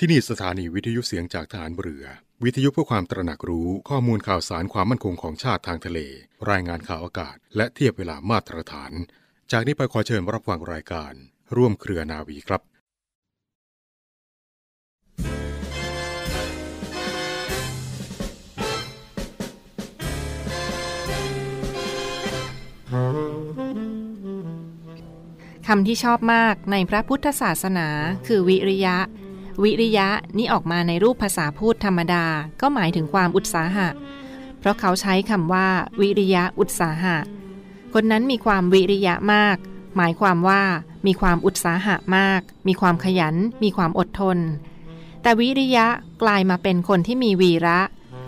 ที่นี่สถานีวิทยุเสียงจากฐานเรือ วิทยุเพื่อความตระหนักรู้ข้อมูลข่าวสารความมั่นคงของชาติทางทะเล รายงานข่าวอากาศ และเทียบเวลามาตรฐาน จากนี้ไปขอเชิญรับฟังรายการ ร่วมเครือนาวีครับคำที่ชอบมากในพระพุทธศาสนาคือวิริยะ วิริยะนี่ออกมาในรูปภาษาพูดธรรมดา ก็หมายถึงความอุตสาหะ เพราะเขาใช้คำว่า วิริยะอุตสาหะ คนนั้นมีความวิริยะมาก หมายความว่ามีความอุตสาหะมาก มีความขยัน มีความอดทน แต่วิริยะกลายมาเป็นคนที่มีวีระ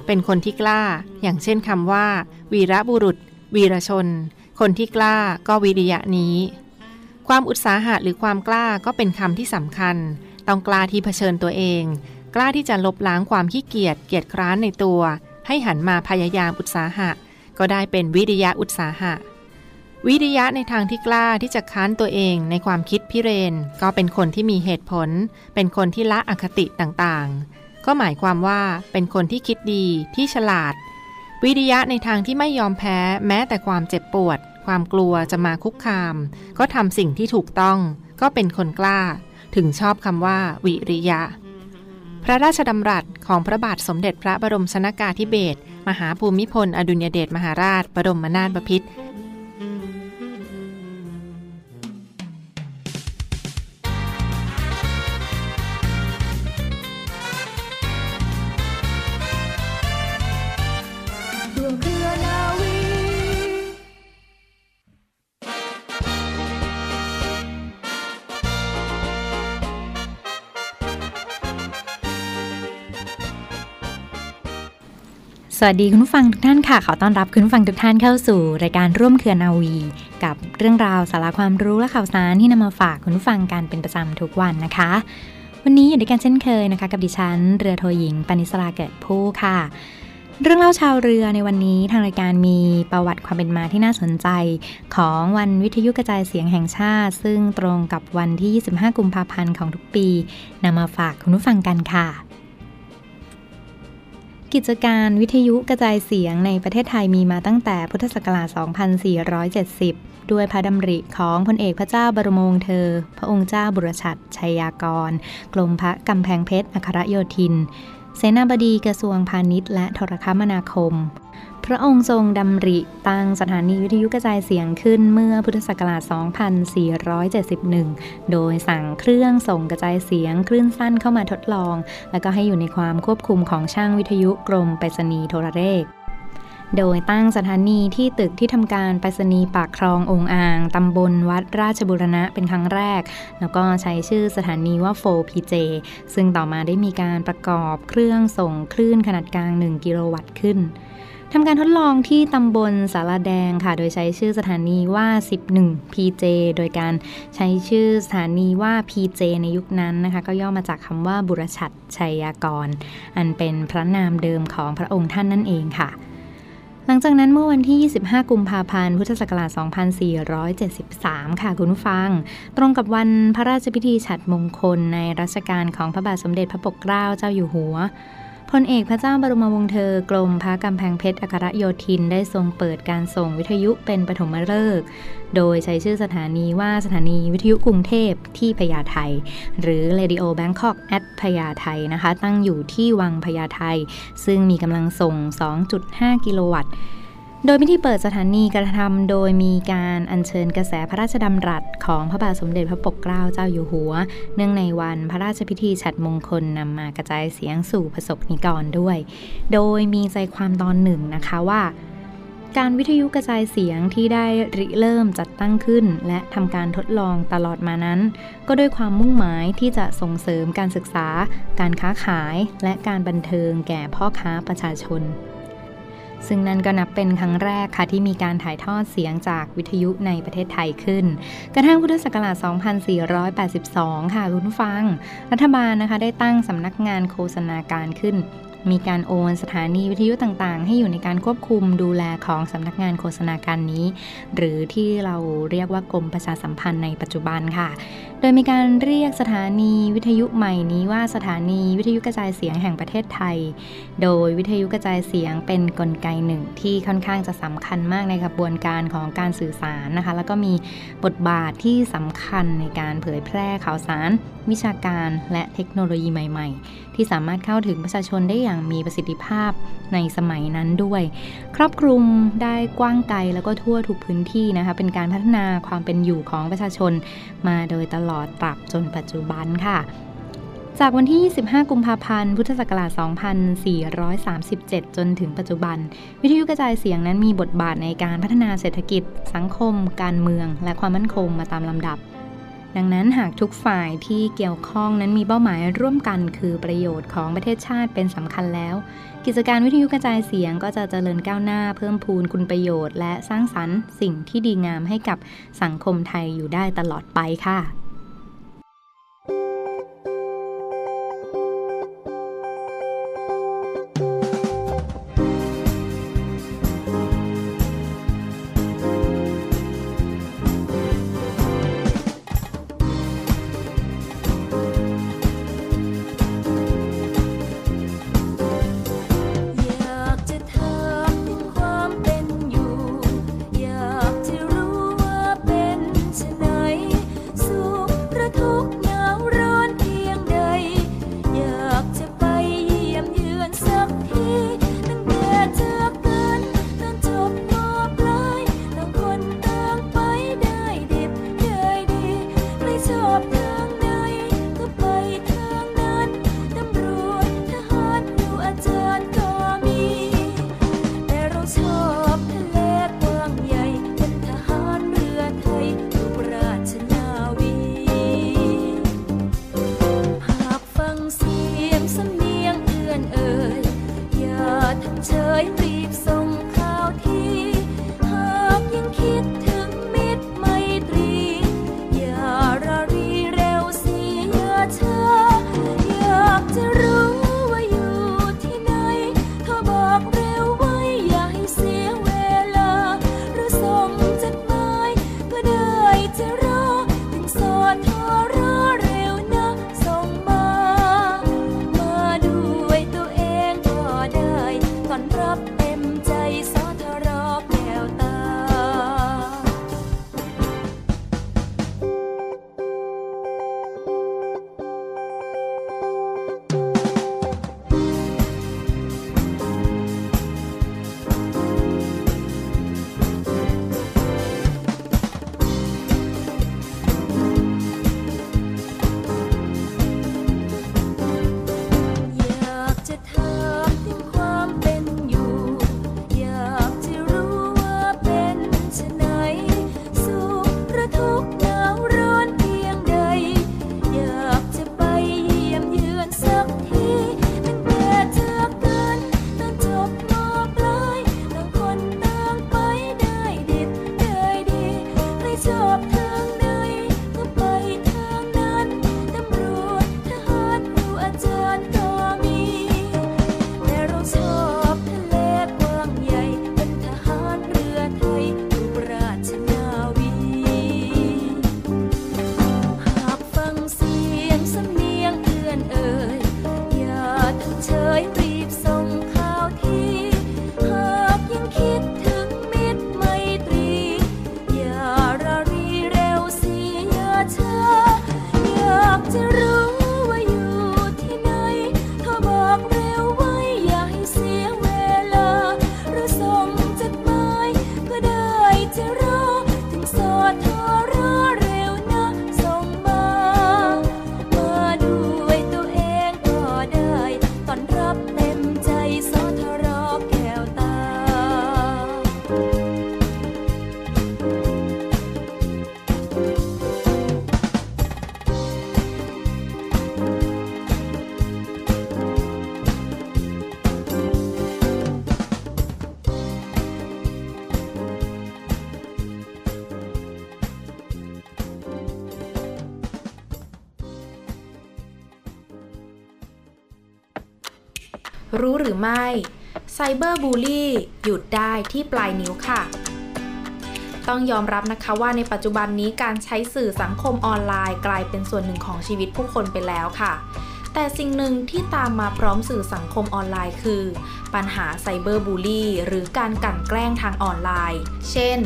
เป็นคนที่กล้า อย่างเช่นคำว่า วีระบุรุษ วีรชน คนที่กล้าก็วิริยะนี้ ความอุตสาหะหรือความกล้าก็เป็นคำที่สำคัญ ต้องกล้าที่เผชิญตัวเอง กล้าที่จะลบล้างความขี้เกียจเกียจคร้านในตัว ให้หันมาพยายามอุตสาหะ ก็ได้เป็นวิริยะอุตสาหะ วิริยะในทางที่กล้าที่จะค้านตัวเองในความคิดพิเรน ก็เป็นคนที่มีเหตุผล เป็นคนที่ละอคติต่างๆ ก็หมายความว่าเป็นคนที่คิดดีที่ฉลาด วิริยะในทางที่ไม่ยอมแพ้แม้แต่ความเจ็บปวด ความกลัวจะมาคุกคาม ก็ทำสิ่งที่ถูกต้อง ก็เป็นคนกล้า ถึงชอบคำว่า วิริยะ พระราชดำรัสของพระบาทสมเด็จพระบรมชนากาธิเบศรมหาภูมิพล อดุลยเดชมหาราช บรมนาถบพิตรร่ สวัสดีคุณผู้ฟังทุกท่านค่ะ ขอต้อนรับคุณผู้ฟังทุกท่านเข้าสู่ รายการร่วมเครือนาวี กับเรื่องราวสาระความรู้และข่าวสารที่นำมาฝากคุณผู้ฟังกันเป็นประจำทุกวันนะคะ วันนี้อยู่ด้วยกันเช่นเคยนะคะ กับดิฉันเรือโทหญิงปณิสราเกิดผู้ค่ะ เรื่องเล่าชาวเรือในวันนี้ทางรายการมีประวัติความเป็นมาที่น่าสนใจ ของวันวิทยุกระจายเสียงแห่งชาติ ซึ่งตรงกับวันที่ 25 กุมภาพันธ์ของทุกปีนำมาฝากคุณผู้ฟังกันค่ะ กิจการวิทยุกระจายเสียงในประเทศไทยมีมาตั้งแต่พุทธศักราช 2470 ด้วยพระดำริของพลเอกพระเจ้าบรมวงศ์เธอ พระองค์เจ้าบุรชัดชัยยากร กรมพระกำแพงเพชรอัครโยธิน เสนาบดีกระทรวงพาณิชย์และโทรคมนาคม พระองค์ทรงดำริตั้งสถานีวิทยุกระจายเสียงขึ้นเมื่อพุทธศักราช 2471 โดยสั่งเครื่องส่งกระจายเสียงคลื่นสั้นเข้ามาทดลอง แล้วก็ให้อยู่ในความควบคุมของช่างวิทยุกรมไปรษณีย์โทรเลขโดยตั้งสถานีที่ตึกที่ทำการไปรษณีย์ปากคลององอ่าง ตำบลวัดราชบุรณะเป็นครั้งแรก แล้วก็ใช้ชื่อสถานีว่า 4PJ ซึ่งต่อมาได้มีการประกอบเครื่องส่งคลื่นขนาดกลาง 1 กิโลวัตต์ขึ้น ทำการทดลองที่ตำบลสารแดงค่ะ โดยใช้ชื่อสถานีว่า 11 PJ โดยการใช้ชื่อสถานีว่า PJ ในยุคนั้นนะคะ ก็ย่อมาจากคำว่าบุรชัดชัยากร อันเป็นพระนามเดิมของพระองค์ท่านนั่นเองค่ะ หลังจากนั้นเมื่อวันที่ 25 กุมภาพันธ์ พุทธศักราช 2473 ค่ะคุณผู้ฟัง ตรงกับวันพระราชพิธีฉัตรมงคลในรัชกาลของพระบาทสมเด็จพระปกเกล้าเจ้าอยู่หัว พลเอกพระเจ้าบรมวงศ์เธอกรมพระกำแพงเพชรอัครโยธินได้ทรงเปิดการส่งวิทยุเป็นปฐมฤกษ์โดยใช้ชื่อสถานีว่าสถานีวิทยุกรุงเทพที่พญาไทหรือ Radio Bangkok at พญาไทนะคะ ตั้งอยู่ที่วังพญาไทซึ่งมีกำลังส่ง 2.5 กิโลวัตต์ โดยพิธีเปิดสถานีกระทำโดยมีการอัญเชิญกระแสพระราชดำรัสของพระบาทสมเด็จพระปกเกล้าเจ้าอยู่หัว เนื่องในวันพระราชพิธีฉัตรมงคลนำมากระจายเสียงสู่ประสบนิกรด้วย โดยมีใจความตอนหนึ่งนะคะว่า การวิทยุกระจายเสียงที่ได้ริเริ่มจัดตั้งขึ้น และทำการทดลองตลอดมานั้น ก็ด้วยความมุ่งหมายที่จะส่งเสริมการศึกษา การค้าขาย และการบันเทิงแก่พ่อค้าประชาชน ซึ่งนั่นก็นับเป็นครั้งแรกค่ะที่มีการถ่ายทอดเสียงจากวิทยุในประเทศไทยขึ้น กระทั่งพุทธศักราช 2482 ค่ะคุณฟัง รัฐบาลนะคะได้ตั้งสำนักงานโฆษณาการขึ้น มีการโอนสถานีวิทยุต่างๆ ให้อยู่ในการควบคุมดูแลของสำนักงานโฆษณาการนี้ หรือที่เราเรียกว่ากรมประชาสัมพันธ์ในปัจจุบันค่ะ โดยมีการเรียกสถานีวิทยุใหม่นี้ว่าสถานีวิทยุกระจายเสียงแห่งประเทศไทย โดยวิทยุกระจายเสียงเป็นนกลไกหนึ่งที่ค่อนข้างจะสำคัญมากในกระบวนการของการสื่อสารนะคะ แล้วก็มีบทบาทที่สำคัญในการเผยแพร่ข่าวสาร วิชาการและเทคโนโลยีใหม่ ๆ ที่สามารถเข้าถึงประชาชนได้อย่างมีประสิทธิภาพในสมัยนั้นด้วย ครอบคลุมได้กว้างไกลแล้วก็ทั่วทุกพื้นที่นะคะเป็นการพัฒนาความเป็นอยู่ของประชาชน มาโดยตลอดตราบจนปัจจุบันค่ะจากวันที่ 25 กุมภาพันธ์ พุทธศักราช 2437 จนถึงปัจจุบัน วิทยุกระจายเสียงนั้นมีบทบาทในการพัฒนาเศรษฐกิจ สังคม การเมือง และความมั่นคงมาตามลำดับ ดังนั้นหากทุกฝ่ายที่เกี่ยวข้องนั้นมีเป้าหมายร่วมกันคือประโยชน์ของประเทศชาติเป็นสำคัญแล้ว กิจการวิทยุกระจายเสียงก็จะเจริญก้าวหน้าเพิ่มพูนคุณประโยชน์ และสร้างสรรค์สิ่งที่ดีงามให้กับสังคมไทยอยู่ได้ตลอดไปค่ะ รือไม่ cyberbully หยุดได้ที่ปลายนิ้วค่ะ ต้องยอมรับนะคะว่าในปัจจุบันนี้การใช้สื่อสังคมออนไลน์ กลายเป็นส่วนหนึ่งของชีวิตผู้คนไปแล้วค่ะ แต่สิ่งหนึ่งที่ตามมาพร้อมสื่อสังคมออนไลน์คือ ปัญหา cyberbully หรือการกลั่นแกล้งทางออนไลน์ เช่น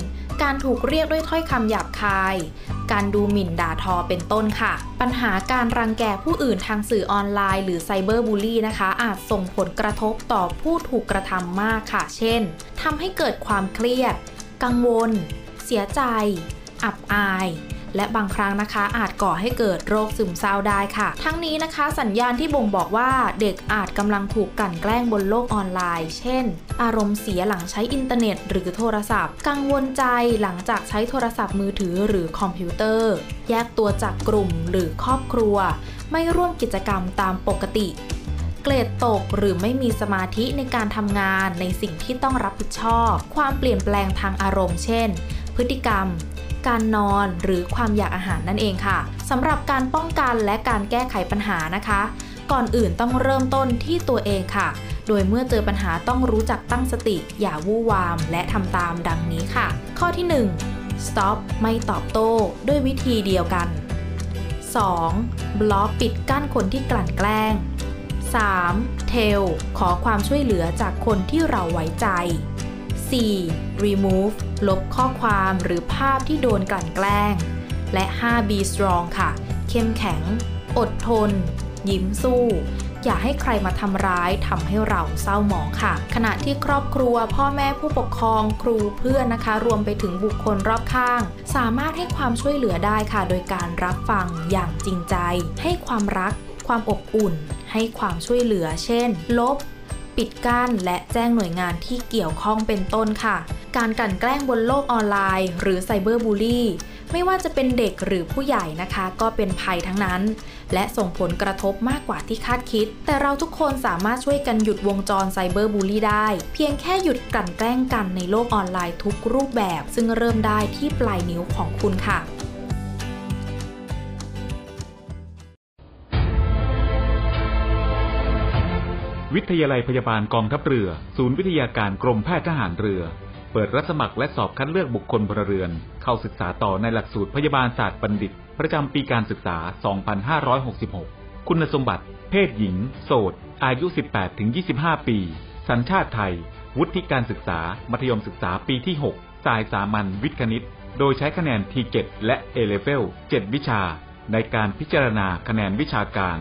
การถูกเรียกด้วยถ้อยคำหยาบคาย การดูหมิ่นด่าทอเป็นต้นค่ะ ปัญหาการรังแกผู้อื่นทางสื่อออนไลน์หรือ cyberbully นะคะ อาจส่งผลกระทบต่อผู้ถูกกระทำมากค่ะ เช่นทำให้เกิดความเครียด กังวล เสียใจ อับอาย และบางครั้งนะคะ อาจก่อให้เกิดโรคซึมเศร้าได้ค่ะ ทั้งนี้นะคะสัญญาณที่บ่งบอกว่าเด็กอาจกำลังถูกกลั่นแกล้งบนโลกออนไลน์ เช่น อารมณ์เสียหลังใช้อินเทอร์เน็ต หรือโทรศัพท์ กังวลใจหลังจากใช้โทรศัพท์มือถือหรือคอมพิวเตอร์ แยกตัวจากกลุ่มหรือครอบครัว ไม่ร่วมกิจกรรมตามปกติเกรดตกหรือไม่มีสมาธิในการทำงานในสิ่งที่ต้องรับผิดชอบ ความเปลี่ยนแปลงทางอารมณ์เช่น พฤติกรรม การนอน หรือความอยากอาหารนั่นเองค่ะสำหรับการป้องกันและการแก้ไขปัญหานะคะ ก่อนอื่นต้องเริ่มต้นที่ตัวเองค่ะ โดยเมื่อเจอปัญหาต้องรู้จักตั้งสติ อย่าวู่วาม และทำตามดังนี้ค่ะ ข้อที่ 1 stop ไม่ตอบโต้ด้วยวิธีเดียวกัน 2. บล็อกปิดกั้นคนที่กลั่นแกล้ง 3. เทลขอความช่วยเหลือจากคนที่เราไว้ใจ 4. remove ลบข้อความหรือภาพที่โดนกลั่นแกล้ง และ 5. be strong ค่ะ เข้มแข็ง อดทน ยิ้มสู้ อย่าให้ใครมาทำร้ายทำให้เราเศร้าหมองค่ะ ขณะที่ครอบครัว พ่อแม่ผู้ปกครอง ครูเพื่อนนะคะ รวมไปถึงบุคคลรอบข้าง สามารถให้ความช่วยเหลือได้ค่ะ โดยการรับฟังอย่างจริงใจ ให้ความรัก ความอบอุ่น ให้ความช่วยเหลือ เช่น ลบ ปิดกั้นและแจ้งหน่วยงานที่เกี่ยวข้องเป็นต้นค่ะ การกลั่นแกล้งบนโลกออนไลน์ หรือไซเบอร์บูลลี่ไม่ว่าจะเป็นเด็กหรือผู้ใหญ่นะคะ ก็เป็นภัยทั้งนั้น และส่งผลกระทบมากกว่าที่คาดคิด แต่เราทุกคนสามารถช่วยกันหยุดวงจรไซเบอร์บูลลี่ได้ เพียงแค่หยุดกลั่นแกล้งกันในโลกออนไลน์ทุกรูปแบบ ซึ่งเริ่มได้ที่ปลายนิ้วของคุณค่ะ วิทยาลัยพยาบาลกองทัพเรือ ศูนย์วิทยาการกรมแพทย์ทหารเรือ เปิดรับสมัครและสอบคัดเลือกบุคคลพลเรือน เข้าศึกษาต่อในหลักสูตรพยาบาลศาสตร์บัณฑิต ประจำปีการศึกษา 2566 คุณสมบัติ เพศหญิง โสด อายุ 18-25 ปี สัญชาติไทย วุฒิการศึกษา มัธยมศึกษาปีที่ 6 สายสามัญวิทย์คณิต โดยใช้คะแนน T7 และ A-Level 7 วิชา ในการพิจารณาคะแนนวิชาการ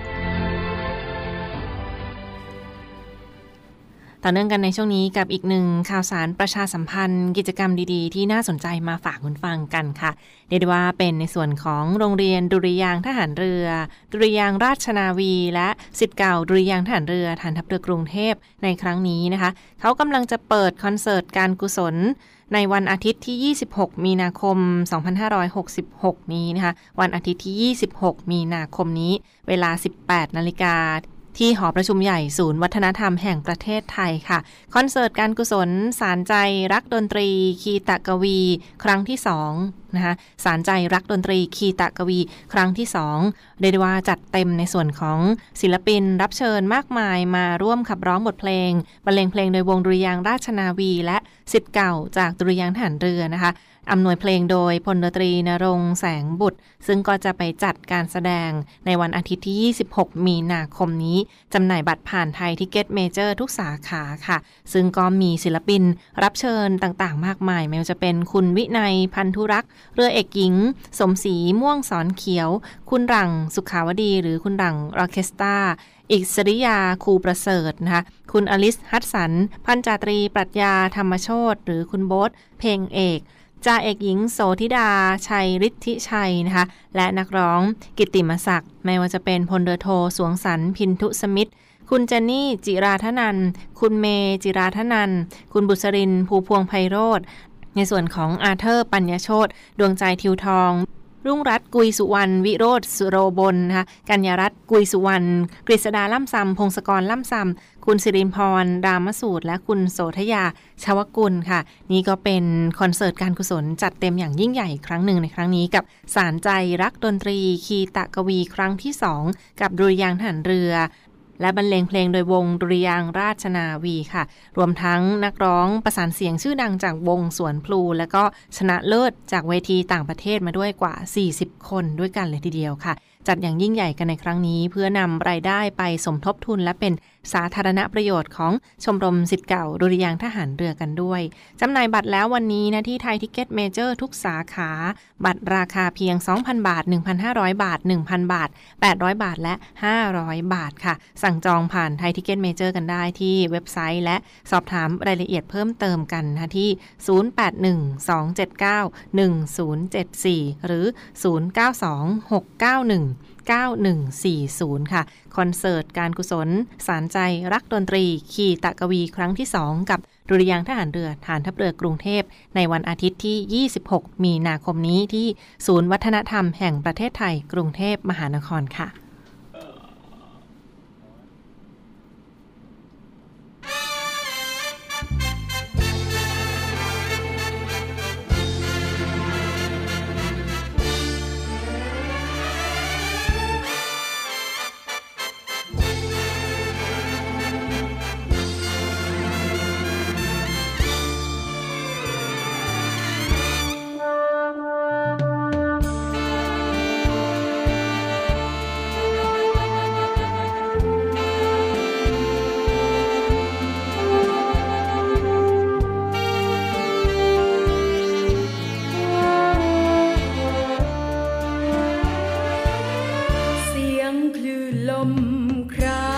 ต่อเนื่องกันในช่วงนี้กับอีกหนึ่งข่าวสารประชาสัมพันธ์ กิจกรรมดีๆ ที่น่าสนใจมาฝากคุณฟังกันค่ะเรียกว่าเป็นในส่วนของโรงเรียนดุริยางทหารเรือ ดุริยางราชนาวี และสิทธิ์เก่าดุริยางทหารเรือฐานทัพเรือกรุงเทพในครั้งนี้นะคะ เขากำลังจะเปิดคอนเสิร์ตการกุศลในวันอาทิตย์ที่ 26 มีนาคม 2566 นี้นะคะ วันอาทิตย์ที่ 26 มีนาคมนี้ เวลา 18 นาฬิกา ที่หอประชุมใหญ่ศูนย์วัฒนธรรมแห่งประเทศไทยค่ะ คอนเสิร์ตการกุศล สารใจรักดนตรี คีตะกวี ครั้งที่2นะคะสารใจรักดนตรี คีตะกวี ครั้งที่2เรียกว่าจัดเต็มในส่วนของศิลปินรับเชิญมากมายมาร่วมขับร้องบทเพลงบรรเลงเพลงโดยวงดุริยางราชนาวี และสิทธิ์เก่าจากดุริยางทหารเรือนะคะ อำนวยเพลงโดยพลดนตรีนรงแสงบุตร ซึ่งก็จะไปจัดการแสดงในวันอาทิตย์ที่ 26 มีนาคมนี้ จำหน่ายบัตรผ่านไทยทิกเก็ตเมเจอร์ทุกสาขาค่ะ ซึ่งก็มีศิลปินรับเชิญต่างๆ มากมาย ไม่ว่าจะเป็นคุณวินัยพันธุรักษ์ เรือเอกหญิง สมศรีม่วงศรเขียว คุณรังสุขาวดีหรือคุณรังออเคสตราอิสริยาครูประเสริฐนะคะ คุณอลิสฮัตสัน พันจ่าตรี ปรัชญาธรรมโชติหรือคุณโบ๊ทเพลงเอก จ่าเอกหญิงโสธิดา ชัยฤทธิชัยนะคะ และนักร้องกิตติมศักดิ์ ไม่ว่าจะเป็นพลเรือโทสวงสรรพินทุสมิทธคุณเจนนี่จิราธนัน คุณเมจิราธนัน คุณบุษริน ภูพวงไพโรธในส่วนของอาเธอร์ ปัญญโชตดวงใจทิวทอง รุ่งรัตน์กุยสุวรรณวิโรธสุโรบลนะคะกัญญารัตน์กุยสุวรรณกฤษดาล่ำซำพงศกรล่ำซำคุณสิรินพรรามสูตร และคุณโสธยาชาวกุลค่ะ นี่ก็เป็นคอนเสิร์ตการกุศลจัดเต็มอย่างยิ่งใหญ่ครั้งหนึ่งในครั้งนี้กับสารใจรักดนตรีคีตะกวีครั้งที่สองกับดุริยางทหารเรือ และบรรเลงเพลงโดยวงดุริยางราชนาวีค่ะ รวมทั้งนักร้องประสานเสียงชื่อดังจากวงสวนพลู และก็ชนะเลิศจากเวทีต่างประเทศมาด้วยกว่า 40 คนด้วยกันเลยทีเดียวค่ะ จัดอย่างยิ่งใหญ่กันในครั้งนี้ เพื่อนำรายได้ไปสมทบทุนและเป็น สาธารณประโยชน์ของชมรมศิษย์เก่าดุริยางทหารเรือกันด้วยจำหน่ายบัตรแล้ววันนี้นะที่ไทยทิกเก็ตเมเจอร์ทุกสาขา บัตรราคาเพียง 2,000 บาท 1,500 บาท 1,000 บาท 800 บาทและ 500 บาทค่ะ สั่งจองผ่านไทยทิกเก็ตเมเจอร์กันได้ที่เว็บไซต์และสอบถามรายละเอียดเพิ่มเติมกันนะที่ 0812791074 หรือ 092691 9140 ค่ะ คอนเสิร์ตการกุศล สารใจรักดนตรี ขีตะกวีครั้งที่ 2 กับดุริยางทหารเรือฐานทัพเรือกรุงเทพ ในวันอาทิตย์ที่ 26 มีนาคมนี้ที่ศูนย์วัฒนธรรมแห่งประเทศไทย กรุงเทพมหานครค่ะ ครา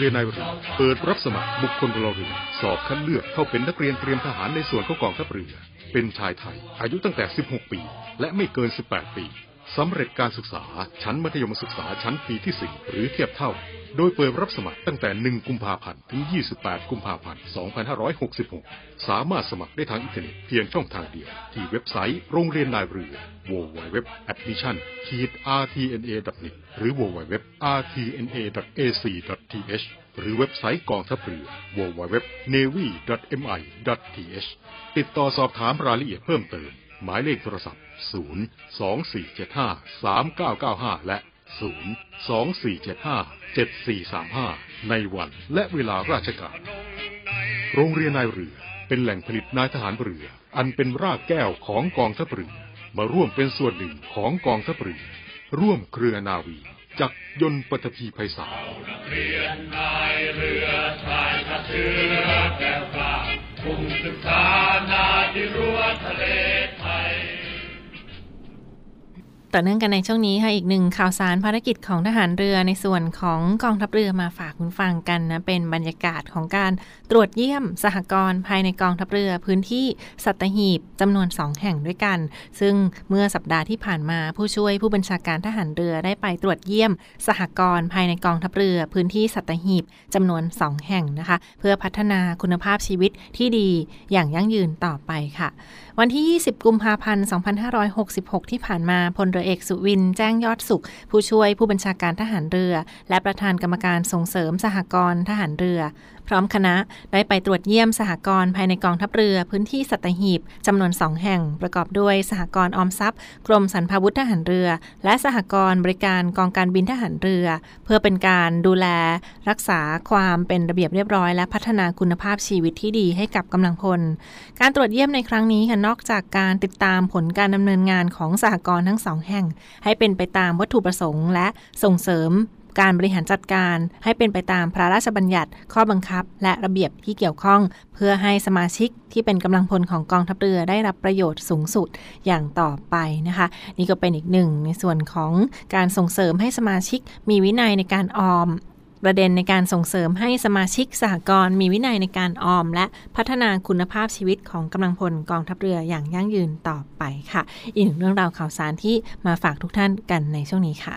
เรียนนายเรือเปิดรับสมัครบุคคลพลเรือนสอบคัดเลือกเข้าเป็นนักเรียนเตรียมทหารในส่วนของกองทัพเรือ เป็นชายไทย อายุตั้งแต่ 16 ปี และไม่เกิน 18 ปี สำเร็จการศึกษาชั้นมัธยมศึกษาชั้นปีที่ 4 หรือเทียบเท่า โดยเปิดรับสมัครตั้งแต่ 1 กุมภาพันธ์ ถึง 28 กุมภาพันธ์ 2566 สามารถสมัครได้ทางอินเทอร์เน็ตเพียงช่องทางเดียว ที่เว็บไซต์โรงเรียนนายเรือ www.admission-rtna.net หรือ www.rtna.ac.th หรือเว็บไซต์กองทัพเรือ www.navy.mi.th ติดต่อสอบถามรายละเอียดเพิ่มเติม หมายเลขโทรศัพท์ 0 2 4 7 5 3 9 9 5 และ 0 2 4 7 5 7 4 3 5 ในวันและเวลาราชการ โรงเรียนนายเรือเป็นแหล่งผลิตนายทหารเรือ อันเป็นรากแก้วของกองทัพเรือ มาร่วมเป็นส่วนหนึ่งของกองทัพเรือ ร่วมเครือนาวี จักยนต์ปฐพีไพศาลเรียนนายเรือชายทะเชือแก้วกล้ามุ่งศึกษานาที่รั้วทะเลไทย ต่อเนื่องกันในช่วงนี้ค่ะอีกหนึ่งข่าวสารภารกิจของทหารเรือในส่วนของกองทัพเรือมาฝากคุณฟังกันนะเป็นบรรยากาศของการตรวจเยี่ยมสหกรณ์ภายในกองทัพเรือพื้นที่สัตหีบจำนวน 2 แห่งด้วยกัน ซึ่งเมื่อสัปดาห์ที่ผ่านมาผู้ช่วยผู้บัญชาการทหารเรือได้ไปตรวจเยี่ยม สหกรณ์ภายในกองทัพเรือพื้นที่สัตหีบจำนวน 2 แห่งนะคะ เพื่อพัฒนาคุณภาพชีวิตที่ดีอย่างยั่งยืนต่อไปค่ะ วันที่ 20 กุมภาพันธ์ 2566 ที่ผ่านมาพลเรือเอกสุวิน แจ้งยอดสุข ผู้ช่วยผู้บัญชาการทหารเรือ และประธานกรรมการส่งเสริมสหกรณ์ทหารเรือ พร้อมคณะได้ไปตรวจเยี่ยมสหกรณ์ภายในกองทัพเรือพื้นที่สัตหีบจำนวน 2 แห่ง ประกอบด้วยสหกรณ์ออมทรัพย์ กรมสรรพาวุธทหารเรือ และสหกรณ์บริการกองการบินทหารเรือ เพื่อเป็นการดูแล รักษาความเป็นระเบียบเรียบร้อย และพัฒนาคุณภาพชีวิตที่ดีให้กับกำลังพล การตรวจเยี่ยมในครั้งนี้ค่ะนอกจากการติดตามผลการดำเนินงานของสหกรณ์ทั้งสองแห่ง ให้เป็นไปตามวัตถุประสงค์ และส่งเสริม การบริหารจัดการให้เป็นไปตามพระราชบัญญัติ ข้อบังคับ และระเบียบที่เกี่ยวข้อง เพื่อให้สมาชิกที่เป็นกำลังพลของกองทัพเรือได้รับประโยชน์สูงสุดอย่างต่อไปนะคะ นี่ก็เป็นอีกหนึ่งในส่วนของการส่งเสริมให้สมาชิกมีวินัยในการออมประเด็นในการส่งเสริมให้สมาชิกสหกรณ์มีวินัยในการออม และพัฒนาคุณภาพชีวิตของกำลังพลกองทัพเรืออย่างยั่งยืนต่อไปค่ะ อีกหนึ่งเรื่องราวข่าวสารที่มาฝากทุกท่านกันในช่วงนี้ค่ะ